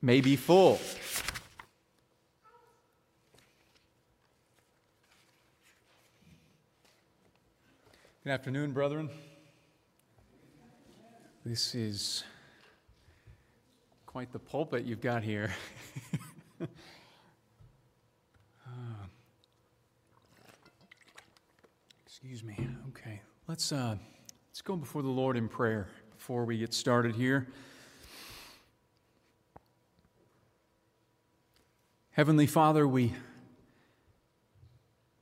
may be full. Good afternoon, brethren. This is quite the pulpit you've got here. uh, excuse me. Okay, let's uh, let's go before the Lord in prayer before we get started here. Heavenly Father, we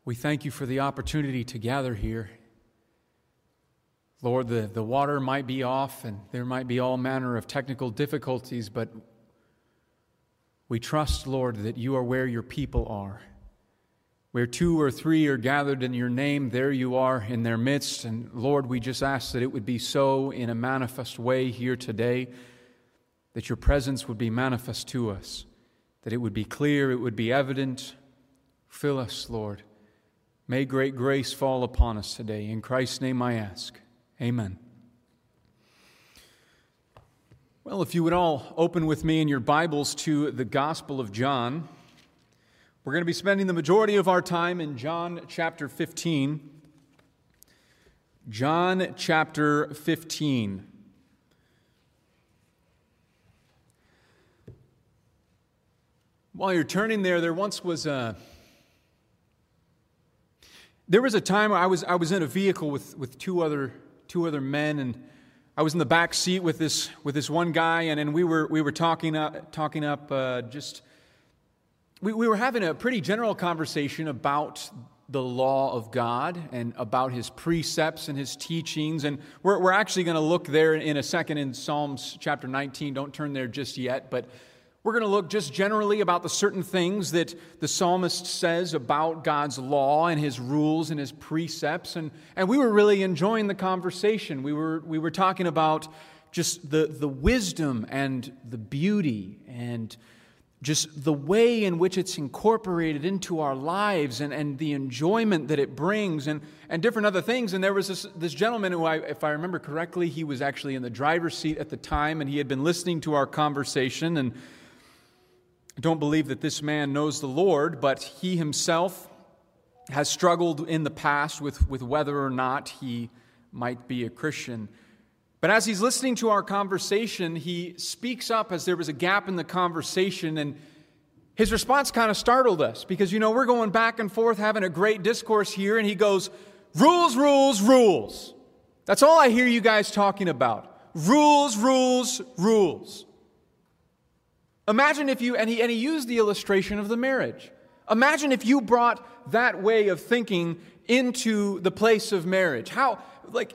we thank you for the opportunity to gather here Lord, the, the water might be off and there might be all manner of technical difficulties, but we trust, Lord, that you are where your people are. Where two or three are gathered in your name, there you are in their midst. And Lord, we just ask that it would be so in a manifest way here today, that your presence would be manifest to us, that it would be clear, it would be evident. Fill us, Lord. May great grace fall upon us today. In Christ's name I ask. Amen. Well, if you would all open with me in your Bibles to the Gospel of John, we're going to be spending the majority of our time in John chapter 15. John chapter 15. While you're turning there, there once was a. There was a time I was, I was in a vehicle with, with two other two other men, and I was in the back seat with this with this one guy, and, and we were we were talking up talking up uh, just we, we were having a pretty general conversation about the law of God and about his precepts and his teachings. And we're, we're actually going to look there in a second in Psalms chapter 19. Don't turn there just yet, but we're going to look just generally about the certain things that the psalmist says about God's law and his rules and his precepts. And, and we were really enjoying the conversation. We were, we were talking about just the, the wisdom and the beauty and just the way in which it's incorporated into our lives and, and the enjoyment that it brings and, and different other things. And there was this, this gentleman who, I, if I remember correctly, he was actually in the driver's seat at the time and he had been listening to our conversation. And Don't believe that this man knows the Lord, but he himself has struggled in the past with, with whether or not he might be a Christian. But as he's listening to our conversation, he speaks up as there was a gap in the conversation, and his response kind of startled us because, you know, we're going back and forth having a great discourse here, and he goes, Rules, rules, rules. That's all I hear you guys talking about. Rules, rules, rules. Imagine if you, and he, and he used the illustration of the marriage. Imagine if you brought that way of thinking into the place of marriage. How, like,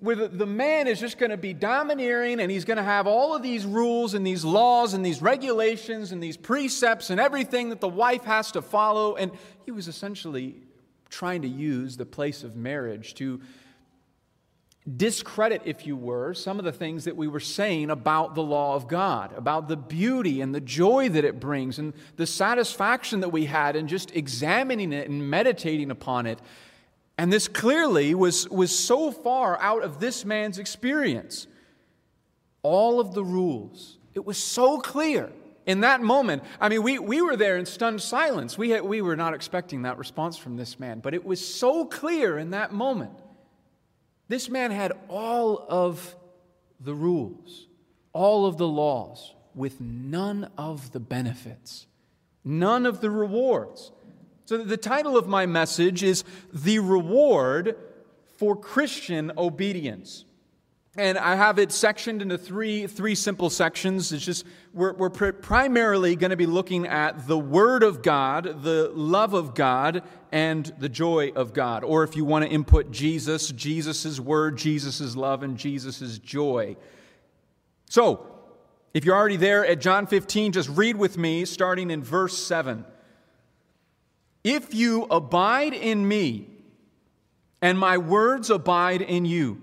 where the, the man is just going to be domineering and he's going to have all of these rules and these laws and these regulations and these precepts and everything that the wife has to follow. And he was essentially trying to use the place of marriage to discredit, if you were, some of the things that we were saying about the law of God, about the beauty and the joy that it brings, and the satisfaction that we had in just examining it and meditating upon it. And this clearly was, was so far out of this man's experience. All of the rules, it was so clear in that moment. I mean, we, we were there in stunned silence. We, had, we were not expecting that response from this man, but it was so clear in that moment this man had all of the rules, all of the laws, with none of the benefits, none of the rewards. So, the title of my message is The Reward for Christian Obedience. And I have it sectioned into three, three simple sections. It's just, we're, we're pr- primarily going to be looking at the Word of God, the love of God, and the joy of God. Or if you want to input Jesus, Jesus' Word, Jesus' love, and Jesus' joy. So, If you're already there at John 15, just read with me, starting in verse 7. If you abide in me, and my words abide in you,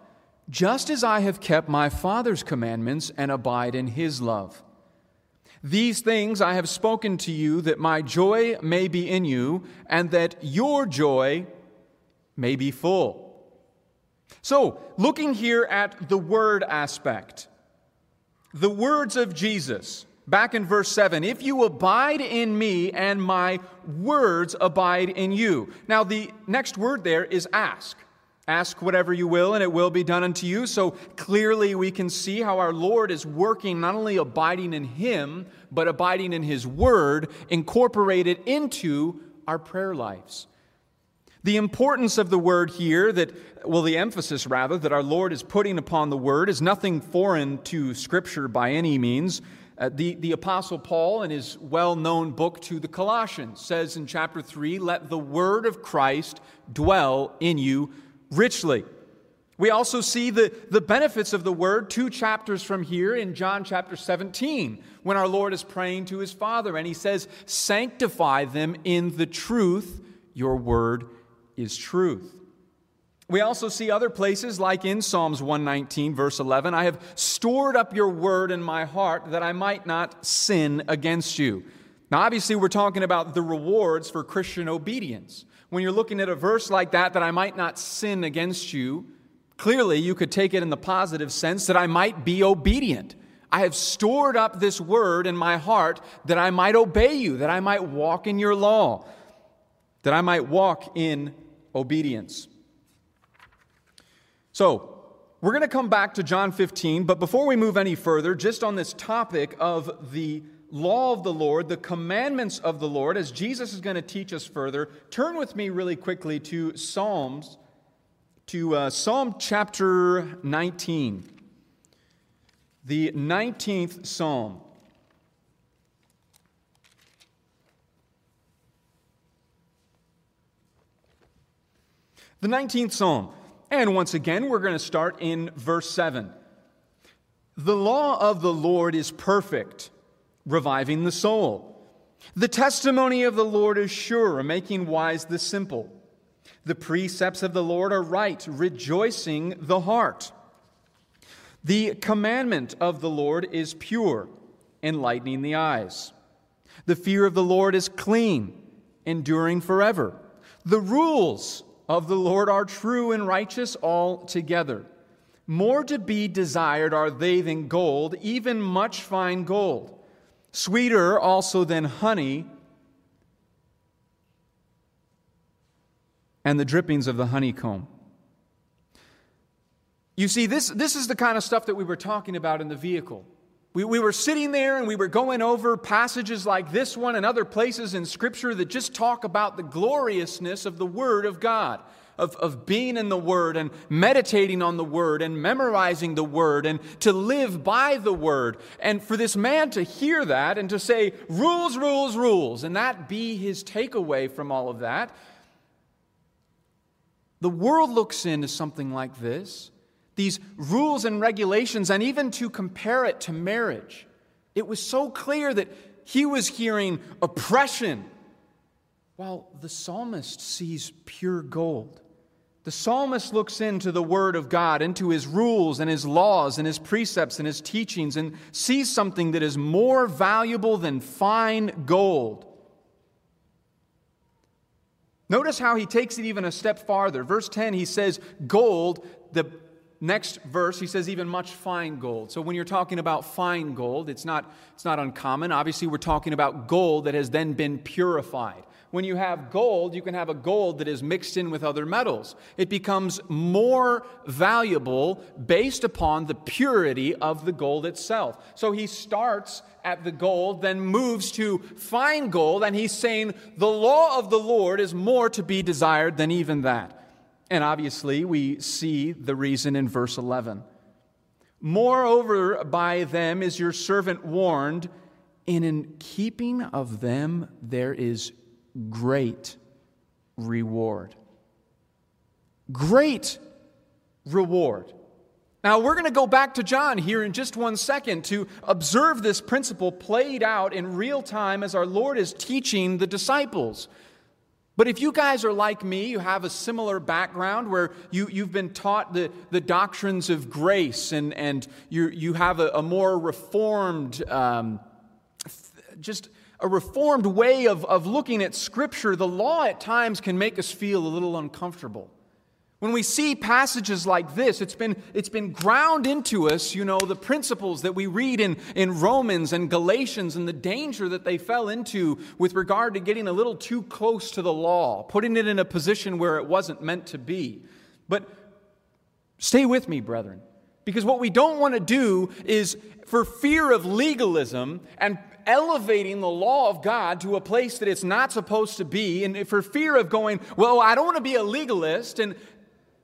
just as I have kept my Father's commandments and abide in his love. These things I have spoken to you, that my joy may be in you, and that your joy may be full. So, looking here at the word aspect, the words of Jesus, back in verse 7 if you abide in me and my words abide in you. Now, the next word there is ask. Ask whatever you will, and it will be done unto you. So clearly, we can see how our Lord is working, not only abiding in Him, but abiding in His Word, incorporated into our prayer lives. The importance of the word here, that, well, the emphasis rather, that our Lord is putting upon the word is nothing foreign to Scripture by any means. Uh, the, the Apostle Paul, in his well known book to the Colossians, says in chapter 3, Let the word of Christ dwell in you richly. We also see the, the benefits of the word two chapters from here in John chapter 17, when our Lord is praying to his Father, and he says, Sanctify them in the truth, your word is truth. We also see other places, like in Psalms 119, verse 11 I have stored up your word in my heart that I might not sin against you. Now, obviously, we're talking about the rewards for Christian obedience. When you're looking at a verse like that, that I might not sin against you, clearly you could take it in the positive sense that I might be obedient. I have stored up this word in my heart that I might obey you, that I might walk in your law, that I might walk in obedience. So, we're going to come back to John 15, but before we move any further, just on this topic of the law of the Lord, the commandments of the Lord, as Jesus is going to teach us further, turn with me really quickly to Psalms, to uh, Psalm chapter 19, the 19th Psalm. The 19th Psalm. And once again, we're going to start in verse 7. The law of the Lord is perfect, reviving the soul. The testimony of the Lord is sure, making wise the simple. The precepts of the Lord are right, rejoicing the heart. The commandment of the Lord is pure, enlightening the eyes. The fear of the Lord is clean, enduring forever. The rules of the Lord are true and righteous altogether. More to be desired are they than gold, even much fine gold. Sweeter also than honey and the drippings of the honeycomb. You see, this, this is the kind of stuff that we were talking about in the vehicle. We, we were sitting there and we were going over passages like this one and other places in Scripture that just talk about the gloriousness of the Word of God, of, of being in the Word and meditating on the Word and memorizing the Word and to live by the Word. And for this man to hear that and to say, rules, rules, rules, and that be his takeaway from all of that, the world looks into something like this these rules and regulations, and even to compare it to marriage. It was so clear that he was hearing oppression, while the psalmist sees pure gold. The psalmist looks into the Word of God, into His rules and His laws and His precepts and His teachings, and sees something that is more valuable than fine gold. Notice how he takes it even a step farther. Verse 10, he says, Gold, the next verse, he says, even much fine gold. So when you're talking about fine gold, it's not, it's not uncommon. Obviously, we're talking about gold that has then been purified. When you have gold, you can have a gold that is mixed in with other metals. It becomes more valuable based upon the purity of the gold itself. So he starts at the gold, then moves to fine gold, and he's saying the law of the Lord is more to be desired than even that. And obviously, we see the reason in verse 11. Moreover, by them is your servant warned, and in keeping of them there is great reward. Great reward. Now, we're going to go back to John here in just one second to observe this principle played out in real time as our Lord is teaching the disciples. But if you guys are like me, you have a similar background where you, you've been taught the, the doctrines of grace and, and you, you have a, a more reformed, um, just a reformed way of, of looking at Scripture, the law at times can make us feel a little uncomfortable. When we see passages like this, it's been, it's been ground into us, you know, the principles that we read in, in Romans and Galatians and the danger that they fell into with regard to getting a little too close to the law, putting it in a position where it wasn't meant to be. But stay with me, brethren, because what we don't want to do is, for fear of legalism and elevating the law of God to a place that it's not supposed to be, and for fear of going, well, I don't want to be a legalist, and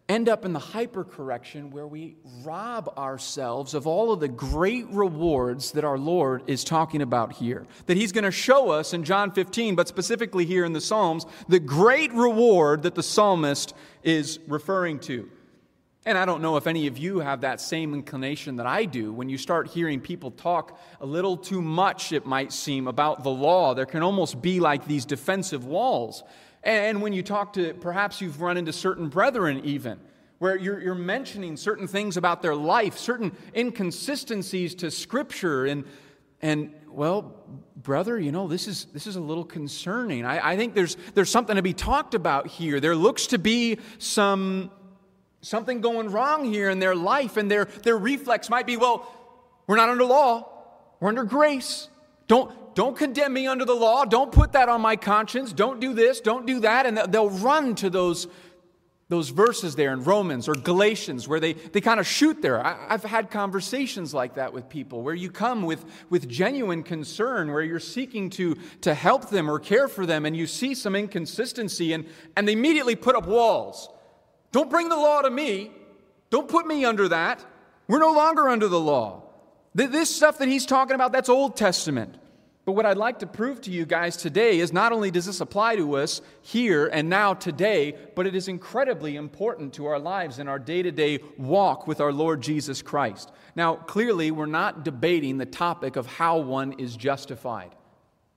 end up in the hypercorrection where we rob ourselves of all of the great rewards that our Lord is talking about here. That He's going to show us in John 15, but specifically here in the Psalms, the great reward that the psalmist is referring to. And I don't know if any of you have that same inclination that I do. When you start hearing people talk a little too much, it might seem, about the law, there can almost be like these defensive walls. And when you talk to, perhaps you've run into certain brethren even, where you're, you're mentioning certain things about their life, certain inconsistencies to Scripture, and, and well, brother, you know, this is, this is a little concerning. I, I think there's, there's something to be talked about here. There looks to be some something going wrong here in their life, and their, their reflex might be, well, we're not under law, we're under grace. Don't, don't condemn me under the law. Don't put that on my conscience. Don't do this. Don't do that. And they'll run to those, those verses there in Romans or Galatians where they, they kind of shoot there. I, have had conversations like that with people where you come with, with genuine concern, where you're seeking to, to help them or care for them, and you see some inconsistency, and, and they immediately put up walls. Don't bring the law to me. Don't put me under that. We're no longer under the law. This stuff that he's talking about, that's Old Testament. But what I'd like to prove to you guys today is not only does this apply to us here and now today, but it is incredibly important to our lives and our day to day walk with our Lord Jesus Christ. Now, clearly, we're not debating the topic of how one is justified.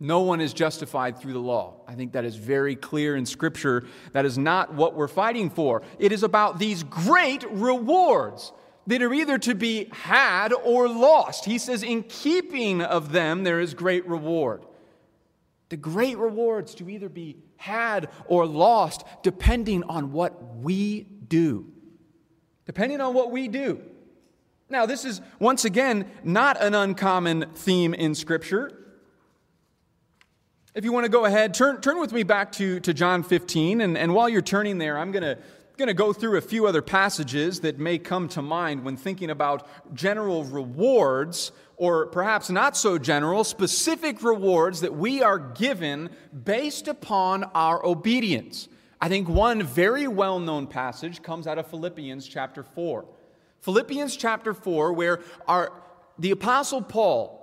No one is justified through the law. I think that is very clear in Scripture. That is not what we're fighting for. It is about these great rewards that are either to be had or lost. He says, In keeping of them, there is great reward. The great rewards to either be had or lost, depending on what we do. Depending on what we do. Now, this is once again not an uncommon theme in Scripture. If you want to go ahead, turn, turn with me back to, to John 15. And, and while you're turning there, I'm going to going to go through a few other passages that may come to mind when thinking about general rewards, or perhaps not so general, specific rewards that we are given based upon our obedience. I think one very well known passage comes out of Philippians chapter 4. Philippians chapter 4, where our, the Apostle Paul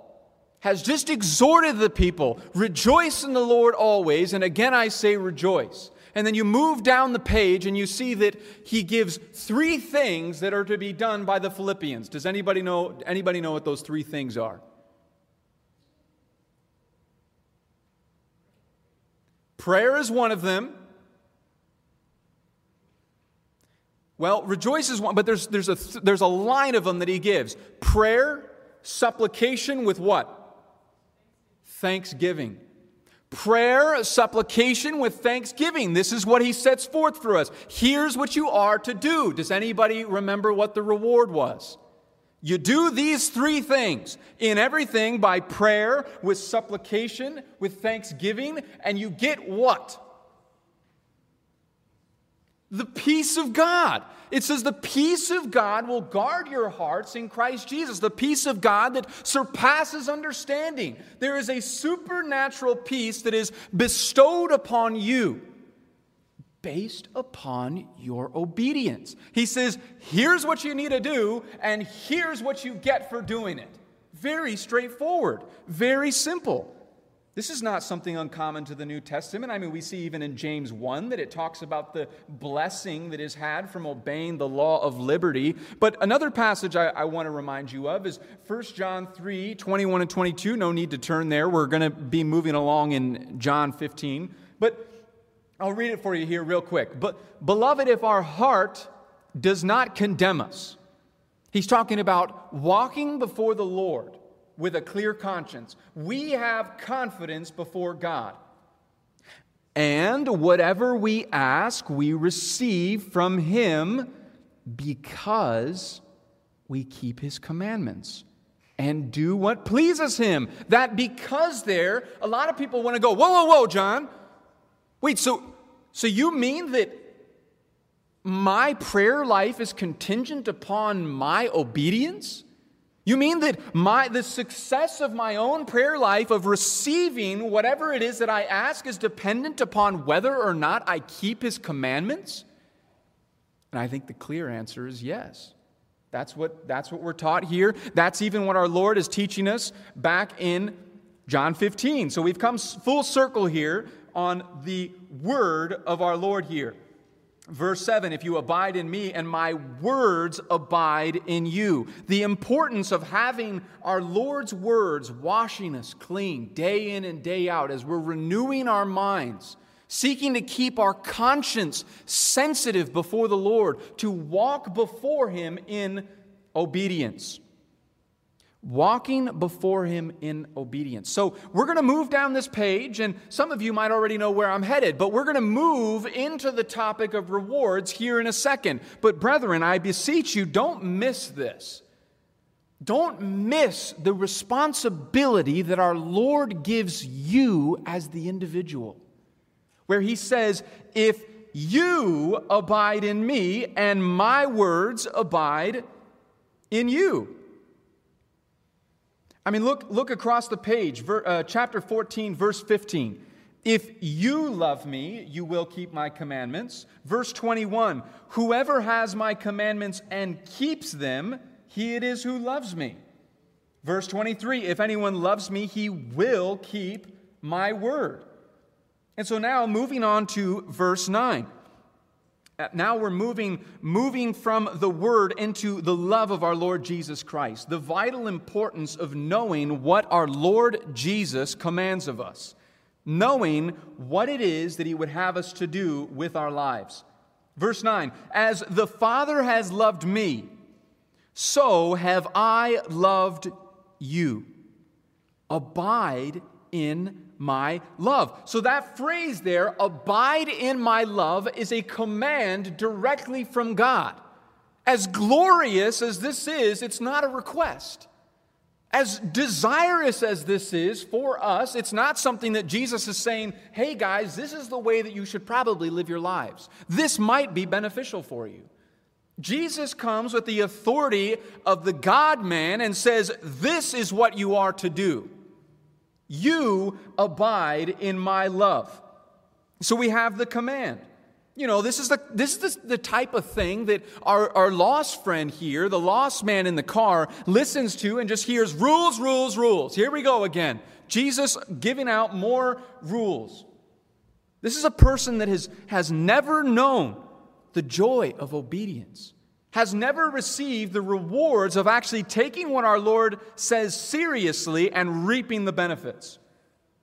has just exhorted the people rejoice in the Lord always, and again I say rejoice. And then you move down the page and you see that he gives three things that are to be done by the Philippians. Does anybody know, anybody know what those three things are? Prayer is one of them. Well, rejoice is one, but there's, there's, a, there's a line of them that he gives prayer, supplication with what? Thanksgiving. Prayer, supplication with thanksgiving. This is what he sets forth for us. Here's what you are to do. Does anybody remember what the reward was? You do these three things in everything by prayer, with supplication, with thanksgiving, and you get what? The peace of God. It says, The peace of God will guard your hearts in Christ Jesus. The peace of God that surpasses understanding. There is a supernatural peace that is bestowed upon you based upon your obedience. He says, Here's what you need to do, and here's what you get for doing it. Very straightforward, very simple. This is not something uncommon to the New Testament. I mean, we see even in James 1 that it talks about the blessing that is had from obeying the law of liberty. But another passage I, I want to remind you of is 1 John 3 21 and 22. No need to turn there. We're going to be moving along in John 15. But I'll read it for you here, real quick. But, beloved, if our heart does not condemn us, he's talking about walking before the Lord with a clear conscience. We have confidence before God. And whatever we ask, we receive from Him because we keep His commandments and do what pleases Him. That because there, a lot of people want to go, whoa, whoa, whoa, John. Wait, so, so you mean that my prayer life is contingent upon my obedience? You mean that my, the success of my own prayer life, of receiving whatever it is that I ask, is dependent upon whether or not I keep His commandments? And I think the clear answer is yes. That's what, that's what we're taught here. That's even what our Lord is teaching us back in John 15. So we've come full circle here on the word of our Lord here. Verse 7 If you abide in me and my words abide in you. The importance of having our Lord's words washing us clean day in and day out as we're renewing our minds, seeking to keep our conscience sensitive before the Lord, to walk before Him in obedience walking before him in obedience. So, we're going to move down this page, and some of you might already know where I'm headed, but we're going to move into the topic of rewards here in a second. But, brethren, I beseech you, don't miss this. Don't miss the responsibility that our Lord gives you as the individual, where He says, If you abide in me and my words abide in you. I mean, look, look across the page, ver, uh, chapter 14, verse 15. If you love me, you will keep my commandments. Verse 21 Whoever has my commandments and keeps them, he it is who loves me. Verse 23 If anyone loves me, he will keep my word. And so now moving on to verse 9. Uh, now we're moving, moving from the word into the love of our Lord Jesus Christ. The vital importance of knowing what our Lord Jesus commands of us, knowing what it is that he would have us to do with our lives. Verse 9 As the Father has loved me, so have I loved you. Abide in my love. So that phrase there, abide in my love, is a command directly from God. As glorious as this is, it's not a request. As desirous as this is for us, it's not something that Jesus is saying, hey guys, this is the way that you should probably live your lives. This might be beneficial for you. Jesus comes with the authority of the God man and says, This is what you are to do. You abide in my love. So we have the command. You know, this is the, this is the, the type of thing that our, our lost friend here, the lost man in the car, listens to and just hears rules, rules, rules. Here we go again. Jesus giving out more rules. This is a person that has, has never known the joy of obedience has never received the rewards of actually taking what our Lord says seriously and reaping the benefits.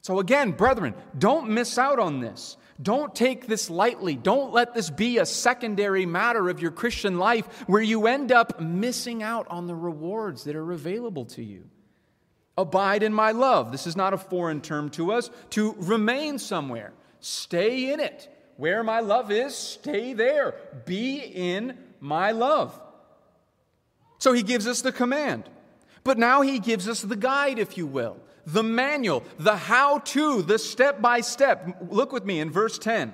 So, again, brethren, don't miss out on this. Don't take this lightly. Don't let this be a secondary matter of your Christian life where you end up missing out on the rewards that are available to you. Abide in my love. This is not a foreign term to us. To remain somewhere, stay in it. Where my love is, stay there. Be in my love. So he gives us the command. But now he gives us the guide, if you will, the manual, the how to, the step by step. Look with me in verse 10.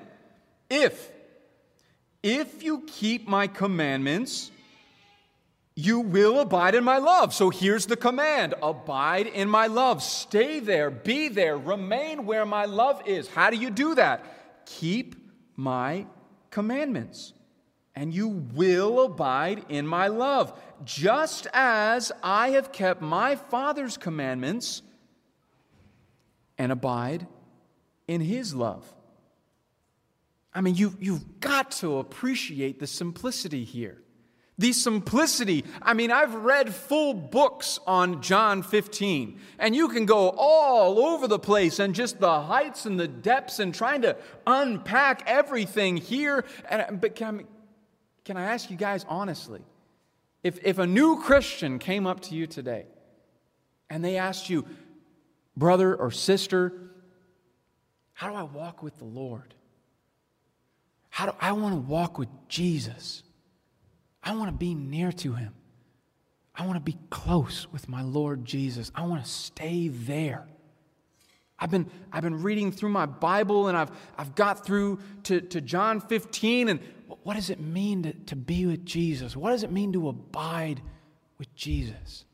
If, if you keep my commandments, you will abide in my love. So here's the command abide in my love. Stay there, be there, remain where my love is. How do you do that? Keep my commandments, and you will abide in my love just as I have kept my Father's commandments and abide in his love. I mean, you, you've got to appreciate the simplicity here. The simplicity. I mean, I've read full books on John 15, and you can go all over the place and just the heights and the depths and trying to unpack everything here. And, but can, can I ask you guys honestly? If, if a new Christian came up to you today and they asked you, brother or sister, how do I walk with the Lord? How do I want to walk with Jesus? I want to be near to him. I want to be close with my Lord Jesus. I want to stay there. I've been, I've been reading through my Bible and I've, I've got through to, to John 15 and what does it mean to, to be with Jesus? What does it mean to abide with Jesus?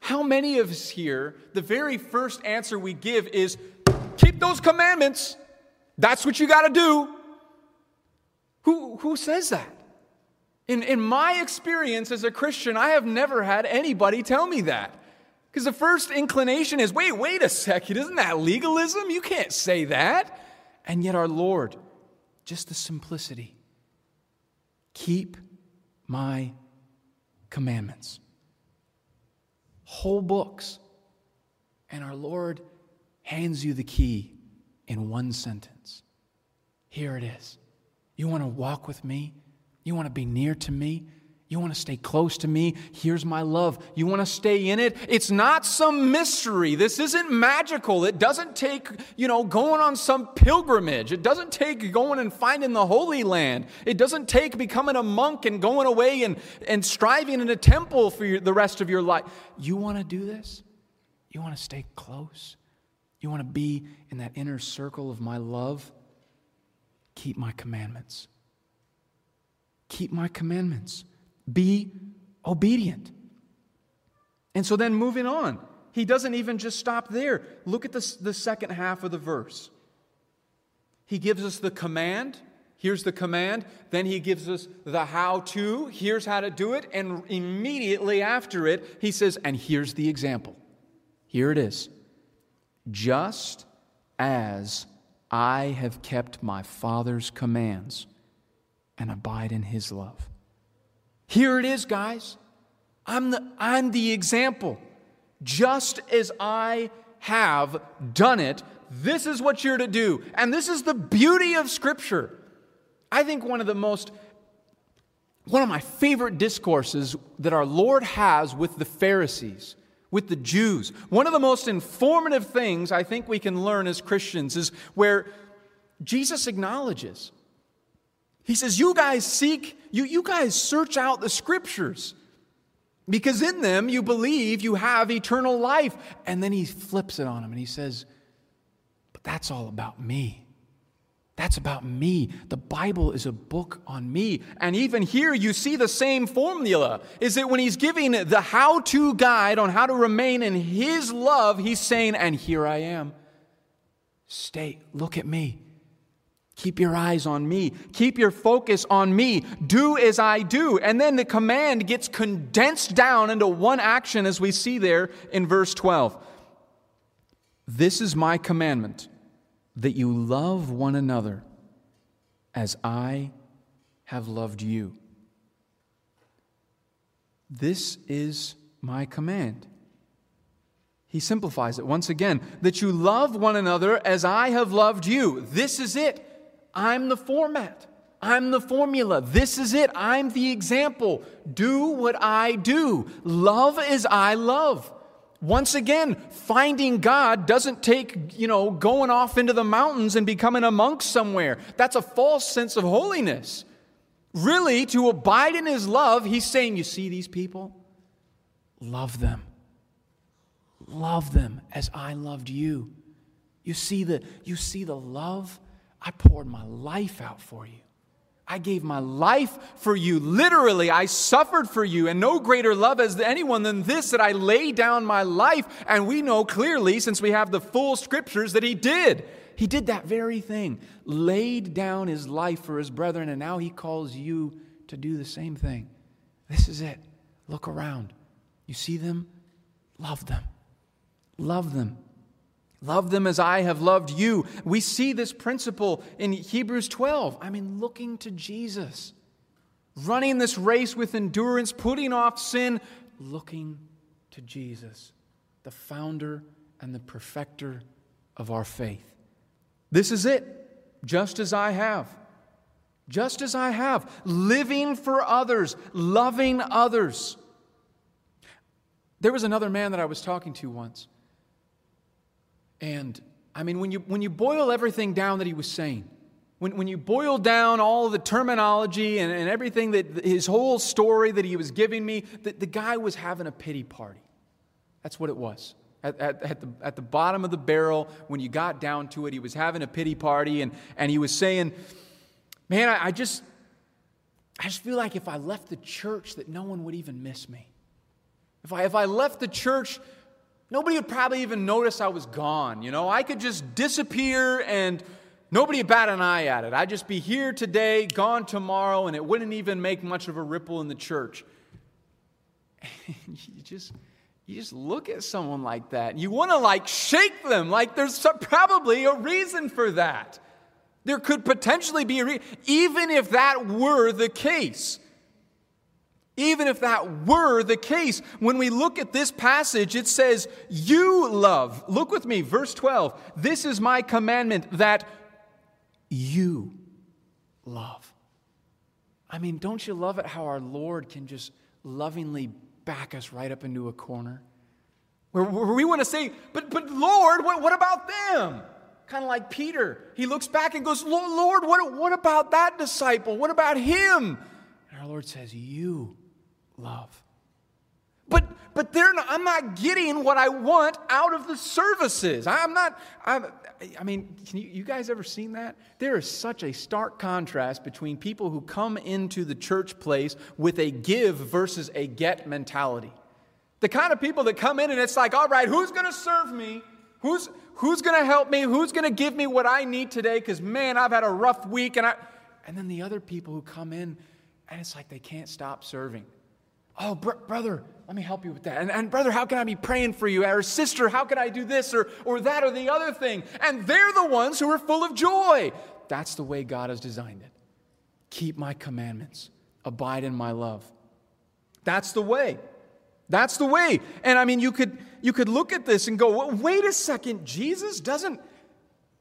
How many of us here, the very first answer we give is keep those commandments. That's what you got to do. Who, who says that? In, in my experience as a Christian, I have never had anybody tell me that. Because the first inclination is wait, wait a second, isn't that legalism? You can't say that. And yet, our Lord, just the simplicity. Keep my commandments. Whole books. And our Lord hands you the key in one sentence. Here it is. You want to walk with me? You want to be near to me? You want to stay close to me? Here's my love. You want to stay in it? It's not some mystery. This isn't magical. It doesn't take, you know, going on some pilgrimage. It doesn't take going and finding the Holy Land. It doesn't take becoming a monk and going away and, and striving in a temple for your, the rest of your life. You want to do this? You want to stay close? You want to be in that inner circle of my love? Keep my commandments. Keep my commandments. Be obedient. And so then moving on, he doesn't even just stop there. Look at the, the second half of the verse. He gives us the command. Here's the command. Then he gives us the how to. Here's how to do it. And immediately after it, he says, and here's the example. Here it is. Just as I have kept my Father's commands and abide in his love. Here it is, guys. I'm the, I'm the example. Just as I have done it, this is what you're to do. And this is the beauty of Scripture. I think one of the most, one of my favorite discourses that our Lord has with the Pharisees, with the Jews, one of the most informative things I think we can learn as Christians is where Jesus acknowledges he says, You guys seek, you, you guys search out the scriptures because in them you believe you have eternal life. And then he flips it on him and he says, But that's all about me. That's about me. The Bible is a book on me. And even here, you see the same formula. Is that when he's giving the how to guide on how to remain in his love, he's saying, And here I am. Stay, look at me. Keep your eyes on me. Keep your focus on me. Do as I do. And then the command gets condensed down into one action, as we see there in verse 12. This is my commandment that you love one another as I have loved you. This is my command. He simplifies it once again that you love one another as I have loved you. This is it. I'm the format. I'm the formula. This is it. I'm the example. Do what I do. Love as I love. Once again, finding God doesn't take, you know, going off into the mountains and becoming a monk somewhere. That's a false sense of holiness. Really, to abide in his love, he's saying, You see these people? Love them. Love them as I loved you. You see the, you see the love? I poured my life out for you. I gave my life for you. Literally, I suffered for you, and no greater love has anyone than this that I lay down my life. And we know clearly, since we have the full scriptures, that he did. He did that very thing, laid down his life for his brethren, and now he calls you to do the same thing. This is it. Look around. You see them? Love them. Love them. Love them as I have loved you. We see this principle in Hebrews 12. I mean, looking to Jesus, running this race with endurance, putting off sin, looking to Jesus, the founder and the perfecter of our faith. This is it, just as I have. Just as I have. Living for others, loving others. There was another man that I was talking to once. And I mean, when you, when you boil everything down that he was saying, when, when you boil down all the terminology and, and everything that his whole story that he was giving me, the, the guy was having a pity party. That's what it was at, at, at, the, at the bottom of the barrel, when you got down to it, he was having a pity party and, and he was saying, Man, I, I just, I just feel like if I left the church, that no one would even miss me. If I, if I left the church, nobody would probably even notice I was gone. You know, I could just disappear and nobody would bat an eye at it. I'd just be here today, gone tomorrow, and it wouldn't even make much of a ripple in the church. you just you just look at someone like that. You want to like shake them, like there's probably a reason for that. There could potentially be a reason, even if that were the case. Even if that were the case, when we look at this passage, it says, You love. Look with me, verse 12. This is my commandment that you love. I mean, don't you love it how our Lord can just lovingly back us right up into a corner. Where, we want to say, but, but Lord, what, what about them? Kind of like Peter. He looks back and goes, Lord, what, what about that disciple? What about him? And our Lord says, You love. But, but they're not, I'm not getting what I want out of the services. I'm not, I'm, I mean, you, you guys ever seen that? There is such a stark contrast between people who come into the church place with a give versus a get mentality. The kind of people that come in and it's like, all right, who's going to serve me? Who's, who's going to help me? Who's going to give me what I need today? Because, man, I've had a rough week. And, I, and then the other people who come in and it's like they can't stop serving. Oh, br- brother, let me help you with that. And, and, brother, how can I be praying for you? Or sister, how can I do this or, or that or the other thing? And they're the ones who are full of joy. That's the way God has designed it. Keep my commandments, abide in my love. That's the way. That's the way. And I mean, you could, you could look at this and go, wait a second, Jesus doesn't,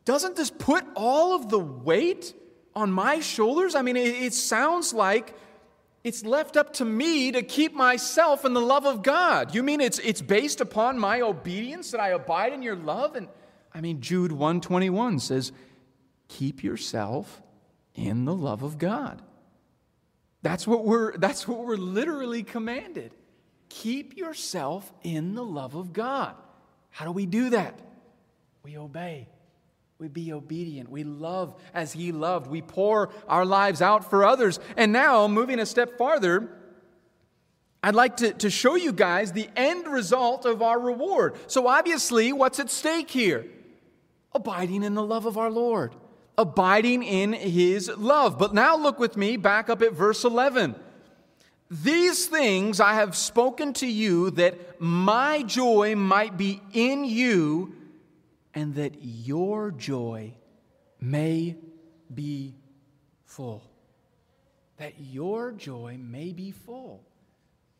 doesn't this put all of the weight on my shoulders? I mean, it, it sounds like it's left up to me to keep myself in the love of God. You mean it's, it's based upon my obedience that I abide in your love? And I mean, Jude 121 says, keep yourself in the love of God. That's what we're, that's what we're literally commanded. Keep yourself in the love of God. How do we do that? We obey. We be obedient. We love as He loved. We pour our lives out for others. And now, moving a step farther, I'd like to, to show you guys the end result of our reward. So, obviously, what's at stake here? Abiding in the love of our Lord, abiding in His love. But now, look with me back up at verse 11. These things I have spoken to you that my joy might be in you and that your joy may be full. That your joy may be full.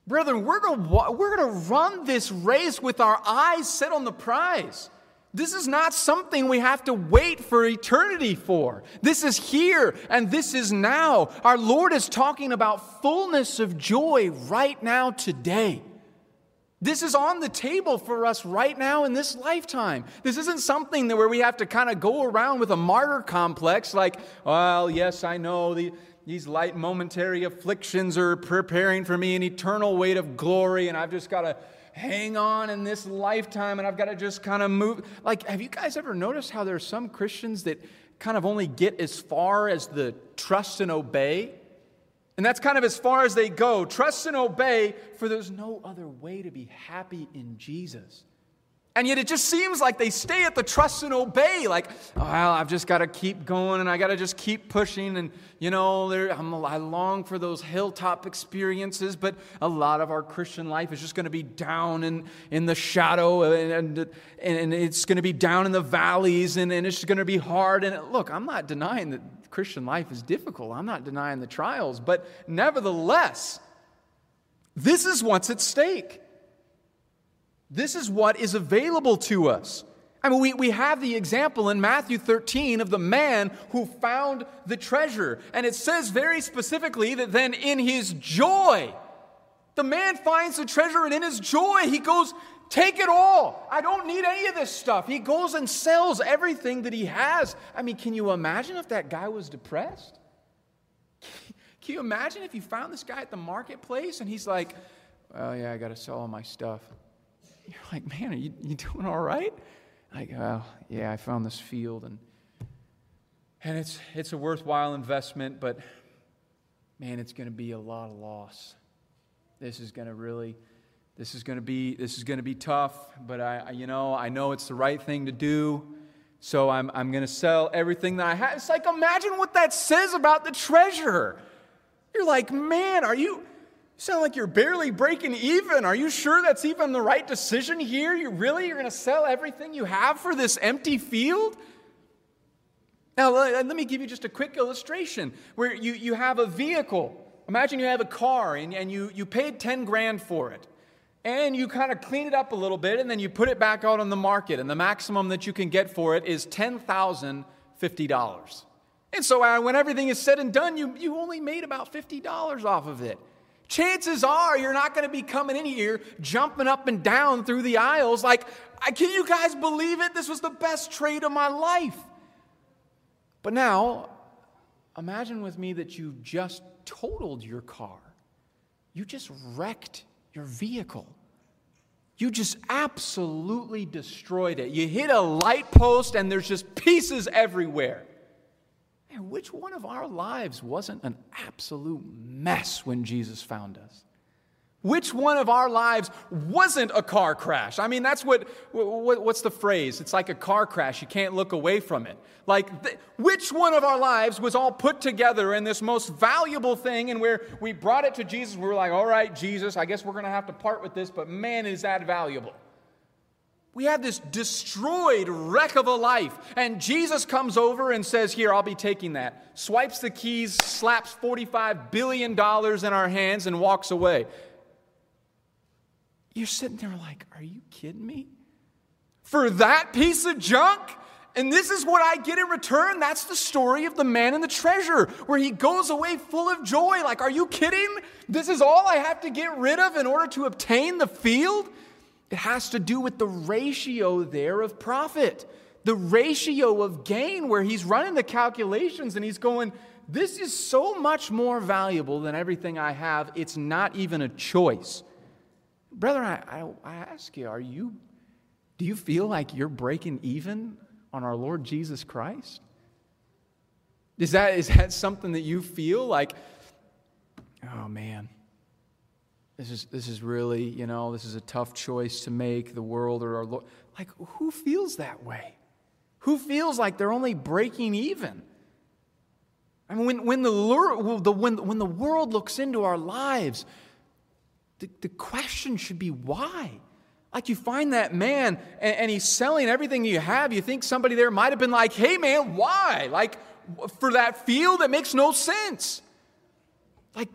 Brethren, we're going we're to run this race with our eyes set on the prize. This is not something we have to wait for eternity for. This is here and this is now. Our Lord is talking about fullness of joy right now, today. This is on the table for us right now in this lifetime. This isn't something that where we have to kind of go around with a martyr complex like, well, yes, I know the, these light momentary afflictions are preparing for me an eternal weight of glory, and I've just got to hang on in this lifetime and I've got to just kind of move. Like, have you guys ever noticed how there are some Christians that kind of only get as far as the trust and obey? And that's kind of as far as they go. Trust and obey, for there's no other way to be happy in Jesus. And yet it just seems like they stay at the trust and obey. Like, well, I've just got to keep going and I got to just keep pushing. And, you know, i long for those hilltop experiences, but a lot of our Christian life is just going to be down in, in the shadow and, and, and it's going to be down in the valleys and, and it's going to be hard. And look, I'm not denying that Christian life is difficult, I'm not denying the trials, but nevertheless, this is what's at stake. This is what is available to us. I mean, we, we have the example in Matthew 13 of the man who found the treasure. And it says very specifically that then in his joy, the man finds the treasure, and in his joy, he goes, Take it all. I don't need any of this stuff. He goes and sells everything that he has. I mean, can you imagine if that guy was depressed? Can you imagine if you found this guy at the marketplace and he's like, Well, yeah, I got to sell all my stuff. You're like, man, are you, you doing all right? Like, well, yeah, I found this field and and it's it's a worthwhile investment, but man, it's going to be a lot of loss. This is going to really this is going to be this is going to be tough, but I you know, I know it's the right thing to do. So I'm I'm going to sell everything that I have. It's like imagine what that says about the treasure. You're like, "Man, are you you sound like you're barely breaking even. Are you sure that's even the right decision here? You really you're going to sell everything you have for this empty field? Now, let me give you just a quick illustration where you, you have a vehicle. Imagine you have a car and, and you, you paid 10 grand for it. And you kind of clean it up a little bit and then you put it back out on the market. And the maximum that you can get for it is $10,050. And so uh, when everything is said and done, you, you only made about $50 off of it chances are you're not going to be coming in here jumping up and down through the aisles like, can you guys believe it? This was the best trade of my life. But now, imagine with me that you've just totaled your car. You just wrecked your vehicle. You just absolutely destroyed it. You hit a light post and there's just pieces everywhere. Man, which one of our lives wasn't an absolute mess when Jesus found us? Which one of our lives wasn't a car crash? I mean, that's what, what what's the phrase? It's like a car crash. You can't look away from it. Like, th- which one of our lives was all put together in this most valuable thing and where we brought it to Jesus? We were like, all right, Jesus, I guess we're going to have to part with this, but man, is that valuable. We have this destroyed wreck of a life. And Jesus comes over and says, Here, I'll be taking that. Swipes the keys, slaps $45 billion in our hands, and walks away. You're sitting there like, Are you kidding me? For that piece of junk? And this is what I get in return. That's the story of the man and the treasure, where he goes away full of joy. Like, are you kidding? This is all I have to get rid of in order to obtain the field? It has to do with the ratio there of profit, the ratio of gain, where he's running the calculations and he's going, This is so much more valuable than everything I have. It's not even a choice. Brother, I, I, I ask you, are you, do you feel like you're breaking even on our Lord Jesus Christ? Is that, is that something that you feel like, oh man, this is, this is really, you know, this is a tough choice to make, the world or our Lord. Like, who feels that way? Who feels like they're only breaking even? I mean, when, when, the, when, when the world looks into our lives, the, the question should be why? Like you find that man and, and, he's selling everything you have. You think somebody there might have been like, hey man, why? Like for that field, that makes no sense Like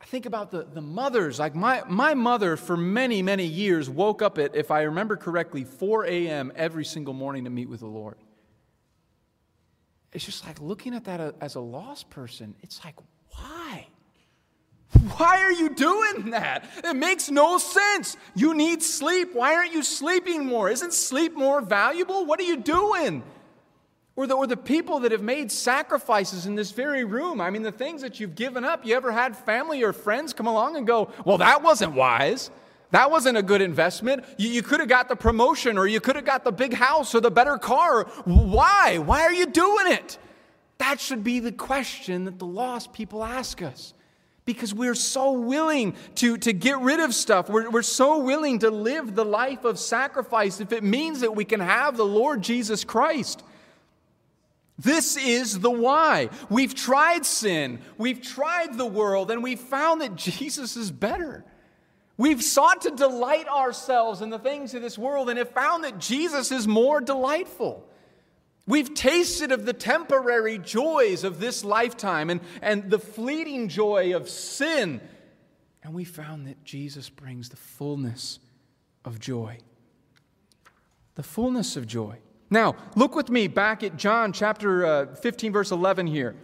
I think about the, the mothers. Like my, my mother, for many, many years, woke up at, if I remember correctly, 4 a.m. every single morning to meet with the Lord. It's just like looking at that as a lost person, it's like, why? Why are you doing that? It makes no sense. You need sleep. Why aren't you sleeping more? Isn't sleep more valuable? What are you doing? Or the, or the people that have made sacrifices in this very room. I mean, the things that you've given up. You ever had family or friends come along and go, Well, that wasn't wise. That wasn't a good investment. You, you could have got the promotion or you could have got the big house or the better car. Why? Why are you doing it? That should be the question that the lost people ask us because we're so willing to, to get rid of stuff. We're, we're so willing to live the life of sacrifice if it means that we can have the Lord Jesus Christ. This is the why. We've tried sin, we've tried the world, and we've found that Jesus is better. We've sought to delight ourselves in the things of this world and have found that Jesus is more delightful. We've tasted of the temporary joys of this lifetime and, and the fleeting joy of sin, and we found that Jesus brings the fullness of joy. The fullness of joy. Now, look with me back at John chapter uh, 15, verse 11 here.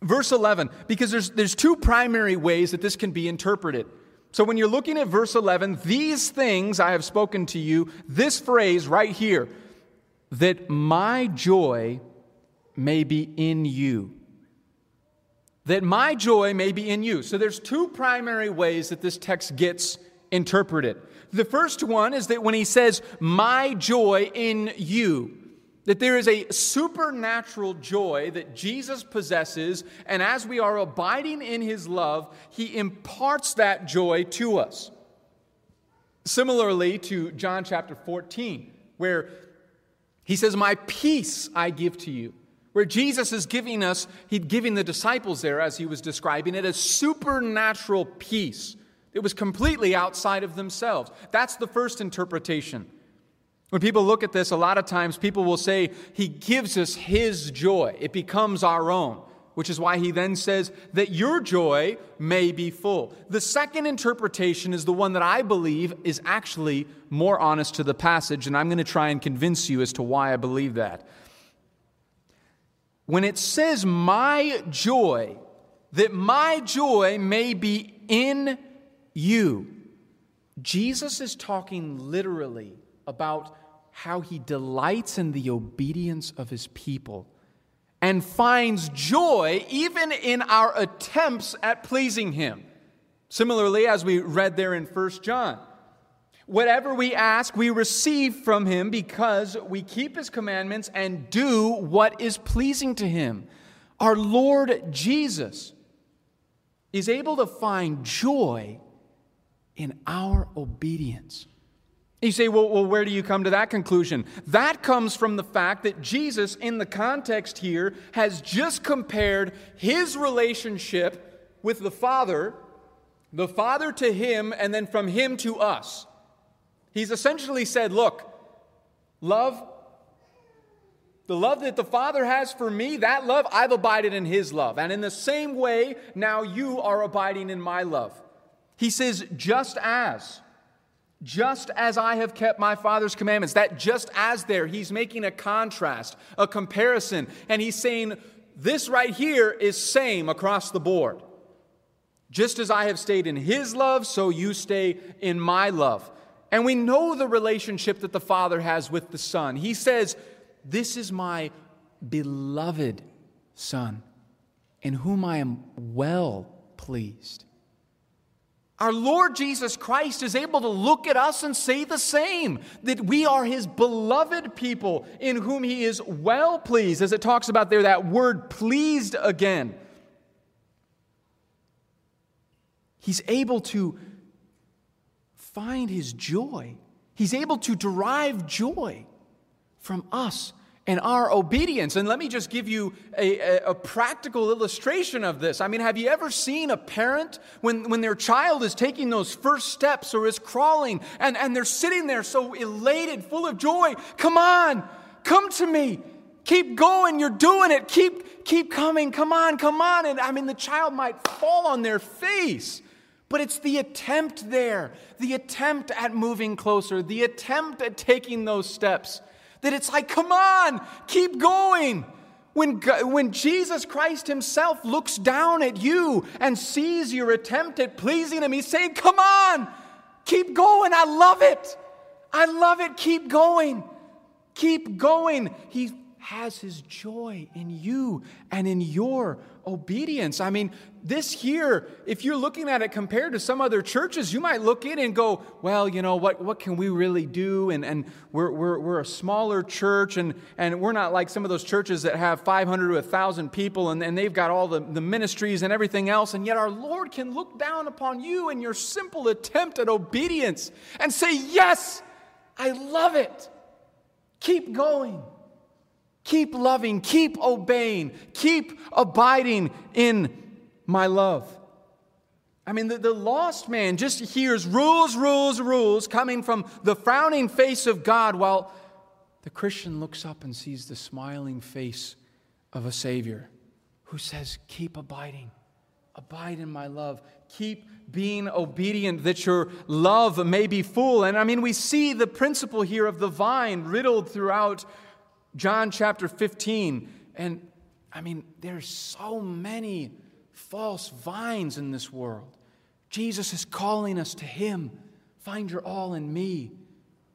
Verse 11, because there's, there's two primary ways that this can be interpreted. So when you're looking at verse 11, these things I have spoken to you, this phrase right here, that my joy may be in you. That my joy may be in you. So there's two primary ways that this text gets interpreted. The first one is that when he says, my joy in you, that there is a supernatural joy that Jesus possesses, and as we are abiding in his love, he imparts that joy to us. Similarly to John chapter 14, where he says, My peace I give to you. Where Jesus is giving us, he'd giving the disciples there, as he was describing it, a supernatural peace. It was completely outside of themselves. That's the first interpretation. When people look at this, a lot of times people will say, He gives us His joy. It becomes our own, which is why He then says that your joy may be full. The second interpretation is the one that I believe is actually more honest to the passage, and I'm going to try and convince you as to why I believe that. When it says, My joy, that my joy may be in you, Jesus is talking literally about how he delights in the obedience of his people and finds joy even in our attempts at pleasing him. Similarly, as we read there in 1 John, whatever we ask, we receive from him because we keep his commandments and do what is pleasing to him. Our Lord Jesus is able to find joy in our obedience. You say, well, well, where do you come to that conclusion? That comes from the fact that Jesus, in the context here, has just compared his relationship with the Father, the Father to him, and then from him to us. He's essentially said, look, love, the love that the Father has for me, that love, I've abided in his love. And in the same way, now you are abiding in my love. He says, just as just as I have kept my Father's commandments. That just as there, he's making a contrast, a comparison, and he's saying, this right here is same across the board. Just as I have stayed in his love, so you stay in my love. And we know the relationship that the Father has with the Son. He says, This is my beloved Son, in whom I am well pleased. Our Lord Jesus Christ is able to look at us and say the same that we are his beloved people in whom he is well pleased, as it talks about there, that word pleased again. He's able to find his joy, he's able to derive joy from us and our obedience. And let me just give you a, a, a, practical illustration of this. I mean, have you ever seen a parent when, when their child is taking those first steps or is crawling and, and they're sitting there so elated, full of joy? Come on, come to me. Keep going, you're doing it. Keep, keep coming, come on, come on. And I mean, the child might fall on their face. But it's the attempt there, the attempt at moving closer, the attempt at taking those steps that it's like, come on, keep going. When, when Jesus Christ Himself looks down at you and sees your attempt at pleasing Him, He's saying, Come on, keep going. I love it. I love it. Keep going. Keep going. He has his joy in you and in your obedience. I mean, this here, if you're looking at it compared to some other churches, you might look in and go, well, you know, what, what can we really do? And, and we're, we're, we're a smaller church, and, and we're not like some of those churches that have 500 to 1,000 people, and, and they've got all the, the ministries and everything else. And yet our Lord can look down upon you and your simple attempt at obedience and say, yes, I love it. Keep going. Keep loving, keep obeying, keep abiding in my love. I mean, the, the, lost man just hears rules, rules, rules coming from the frowning face of God, while the Christian looks up and sees the smiling face of a Savior who says, Keep abiding, abide in my love, keep being obedient that your love may be full. And I mean, we see the principle here of the vine riddled throughout John chapter 15. And I mean, there's so many false vines in this world. Jesus is calling us to Him. Find your all in me.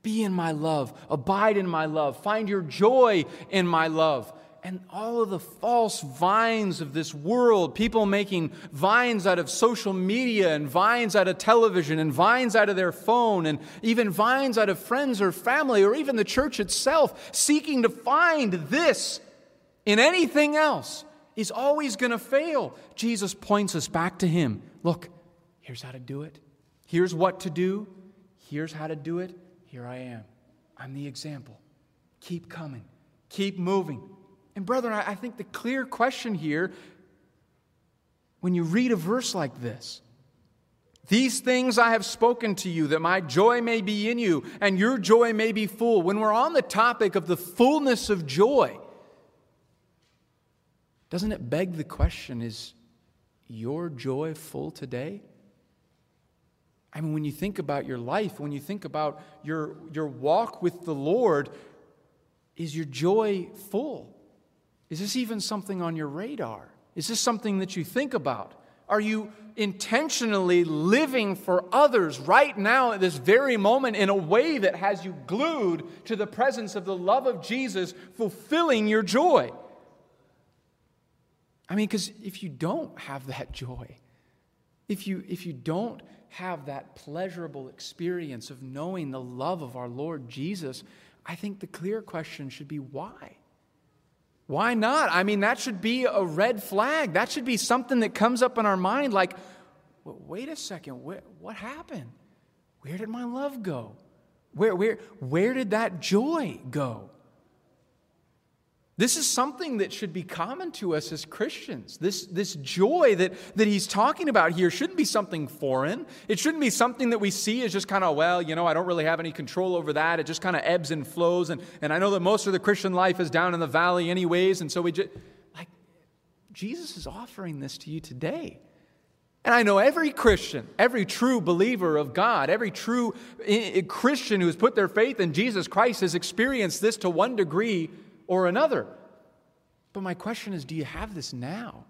Be in my love. Abide in my love. Find your joy in my love and all of the false vines of this world, people making vines out of social media and vines out of television and vines out of their phone and even vines out of friends or family or even the church itself, seeking to find this in anything else is always going to fail. Jesus points us back to Him. Look, here's how to do it. Here's what to do. Here's how to do it. Here I am. I'm the example. Keep coming. Keep moving. And, brethren, I think the clear question here, when you read a verse like this, these things I have spoken to you, that my joy may be in you and your joy may be full. When we're on the topic of the fullness of joy, doesn't it beg the question is your joy full today? I mean, when you think about your life, when you think about your, your walk with the Lord, is your joy full? Is this even something on your radar? Is this something that you think about? Are you intentionally living for others right now at this very moment in a way that has you glued to the presence of the love of Jesus, fulfilling your joy? I mean, because if you don't have that joy, if you, if you don't have that pleasurable experience of knowing the love of our Lord Jesus, I think the clear question should be why? Why not? I mean, that should be a red flag. That should be something that comes up in our mind like, wait a second, what happened? Where did my love go? Where, where, where did that joy go? This is something that should be common to us as Christians. This, this joy that, that he's talking about here shouldn't be something foreign. It shouldn't be something that we see as just kind of, well, you know, I don't really have any control over that. It just kind of ebbs and flows. And, and I know that most of the Christian life is down in the valley, anyways. And so we just, like, Jesus is offering this to you today. And I know every Christian, every true believer of God, every true eh, eh, Christian who has put their faith in Jesus Christ has experienced this to one degree or another. But my question is do you have this now?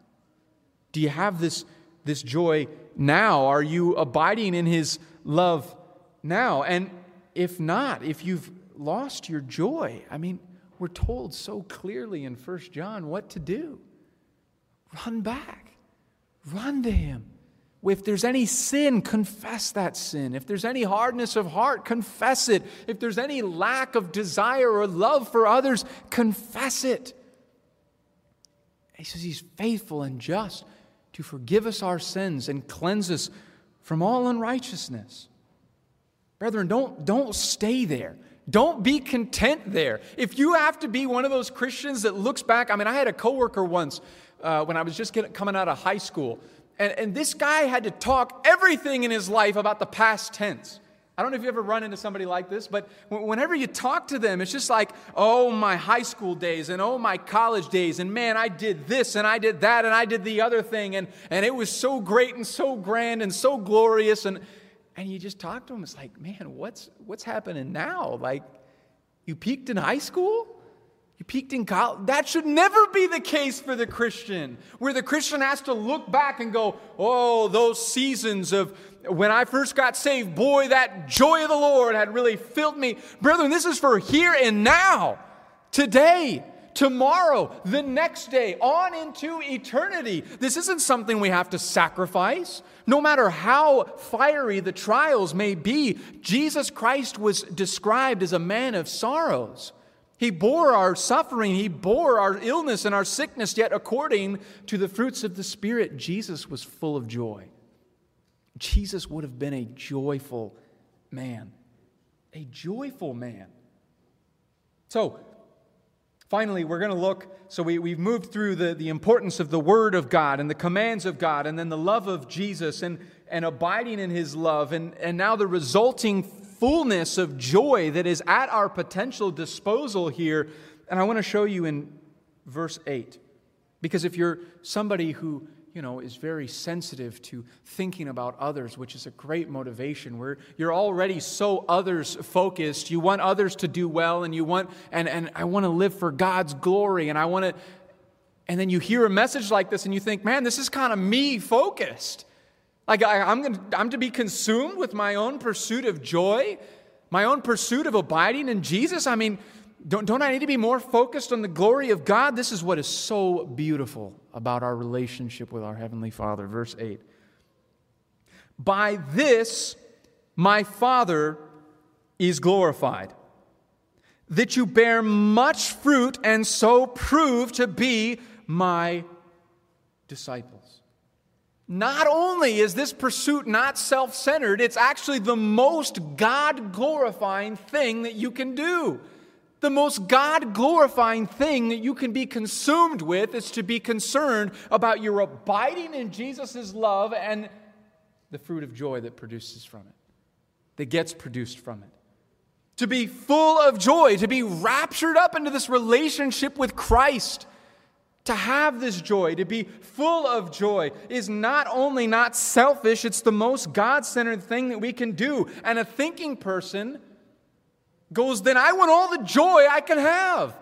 Do you have this, this joy now? Are you abiding in His love now? And if not, if you've lost your joy, I mean, we're told so clearly in First John what to do. Run back, run to Him. If there's any sin, confess that sin. If there's any hardness of heart, confess it. If there's any lack of desire or love for others, confess it. He says he's faithful and just to forgive us our sins and cleanse us from all unrighteousness. Brethren, don't, don't stay there. Don't be content there. If you have to be one of those Christians that looks back, I mean, I had a coworker once uh, when I was just getting, coming out of high school and, and this guy had to talk everything in his life about the past tense. I don't know if you ever run into somebody like this, but whenever you talk to them, it's just like, oh, my high school days and oh, my college days. And man, I did this and I did that and I did the other thing. And, and it was so great and so grand and so glorious. And, and you just talk to them, it's like, man, what's, what's happening now? Like, you peaked in high school? You peaked in college. That should never be the case for the Christian, where the Christian has to look back and go, oh, those seasons of when I first got saved, boy, that joy of the Lord had really filled me. Brethren, this is for here and now, today, tomorrow, the next day, on into eternity. This isn't something we have to sacrifice. No matter how fiery the trials may be, Jesus Christ was described as a man of sorrows. He bore our suffering, He bore our illness and our sickness, yet according to the fruits of the Spirit, Jesus was full of joy. Jesus would have been a joyful man. A joyful man. So, finally, we're going to look. So, we, we've moved through the, the importance of the Word of God and the commands of God, and then the love of Jesus and, and abiding in His love, and, and now the resulting fullness of joy that is at our potential disposal here. And I want to show you in verse 8. Because if you're somebody who you know, is very sensitive to thinking about others, which is a great motivation. Where you're already so others focused. You want others to do well, and you want, and, and I want to live for God's glory, and I want to, and then you hear a message like this, and you think, man, this is kind of me focused. Like I, I'm, gonna, I'm to be consumed with my own pursuit of joy, my own pursuit of abiding in Jesus. I mean, don't, don't I need to be more focused on the glory of God? This is what is so beautiful about our relationship with our Heavenly Father. Verse 8 By this my Father is glorified, that you bear much fruit and so prove to be my disciples. Not only is this pursuit not self centered, it's actually the most God glorifying thing that you can do. The most God glorifying thing that you can be consumed with is to be concerned about your abiding in Jesus' love and the fruit of joy that produces from it, that gets produced from it. To be full of joy, to be raptured up into this relationship with Christ, to have this joy, to be full of joy, is not only not selfish, it's the most God centered thing that we can do. And a thinking person goes, then I want all the joy I can have.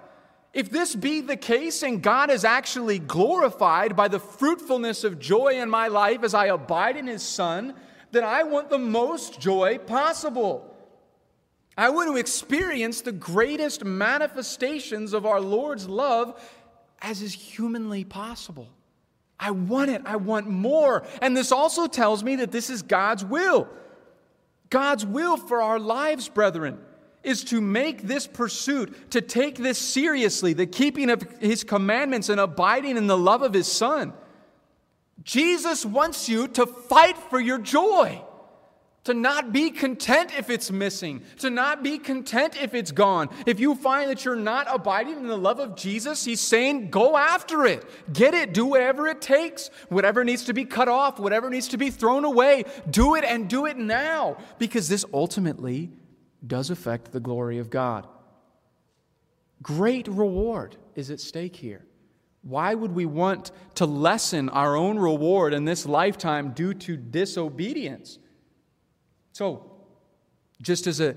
If this be the case and God is actually glorified by the fruitfulness of joy in my life as I abide in His Son, then I want the most joy possible. I want to experience the greatest manifestations of our Lord's love as is humanly possible. I want it. I want more. And this also tells me that this is God's will. God's will for our lives, brethren is to make this pursuit, to take this seriously, the keeping of his commandments and abiding in the love of his son. Jesus wants you to fight for your joy, to not be content if it's missing, to not be content if it's gone. If you find that you're not abiding in the love of Jesus, he's saying, go after it. Get it. Do whatever it takes. Whatever needs to be cut off, whatever needs to be thrown away, do it and do it now. Because this ultimately does affect the glory of God. Great reward is at stake here. Why would we want to lessen our own reward in this lifetime due to disobedience? So, just as a,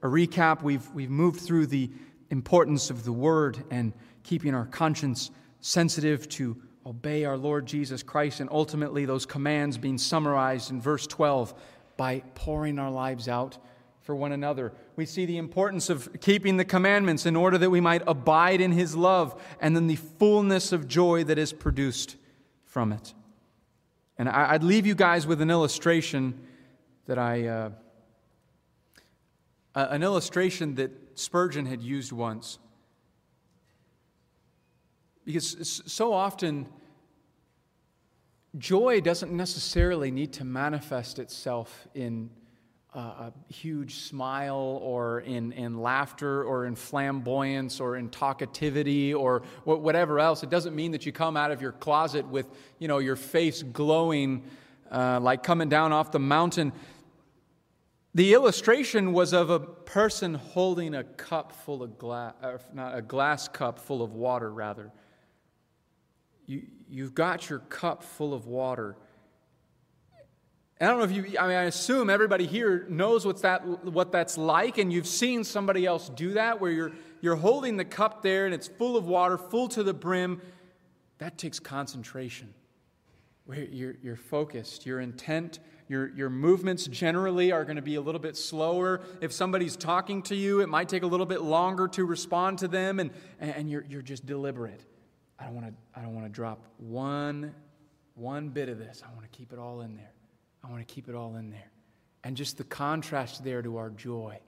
a recap, we've, we've moved through the importance of the word and keeping our conscience sensitive to obey our Lord Jesus Christ, and ultimately those commands being summarized in verse 12 by pouring our lives out for one another. We see the importance of keeping the commandments in order that we might abide in his love and then the fullness of joy that is produced from it. And I'd leave you guys with an illustration that I, uh, an illustration that Spurgeon had used once. Because so often, joy doesn't necessarily need to manifest itself in a huge smile or in, in laughter or in flamboyance or in talkativity or whatever else. It doesn't mean that you come out of your closet with, you know, your face glowing uh, like coming down off the mountain. The illustration was of a person holding a cup full of glass, uh, not a glass cup full of water, rather. You, you've got your cup full of water And I don't know if you, I mean, I assume everybody here knows what's that, what that's like, and you've seen somebody else do that where you're, you're holding the cup there and it's full of water, full to the brim. That takes concentration. Where you're, you're focused, you're intent, your, your movements generally are going to be a little bit slower. If somebody's talking to you, it might take a little bit longer to respond to them, and, and you're, you're just deliberate. I don't want to I don't want to drop one, one bit of this. I want to keep it all in there. I want to keep it all in there. And just the contrast there to our joy,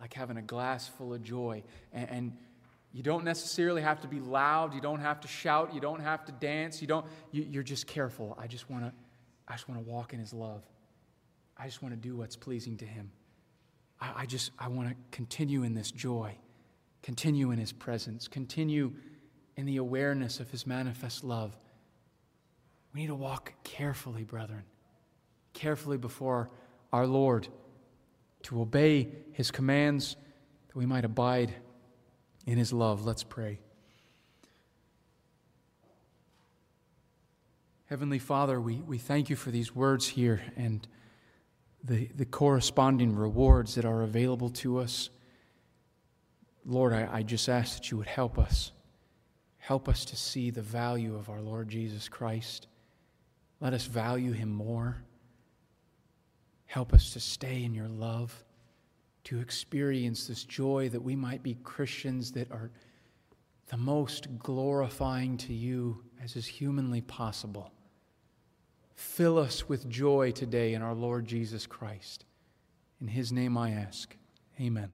like having a glass full of joy. And, and you don't necessarily have to be loud. You don't have to shout. You don't have to dance. You don't, you, you're just careful. I just want to I just want to walk in his love. I just want to do what's pleasing to him. I, I just, I want to continue in this joy, continue in his presence, continue in the awareness of his manifest love. We need to walk carefully, brethren, carefully before our Lord to obey his commands that we might abide in his love. Let's pray. Heavenly Father, we, we thank you for these words here and the, the corresponding rewards that are available to us. Lord, I, I just ask that you would help us. Help us to see the value of our Lord Jesus Christ. Let us value him more. Help us to stay in your love, to experience this joy that we might be Christians that are the most glorifying to you as is humanly possible. Fill us with joy today in our Lord Jesus Christ. In his name I ask. Amen.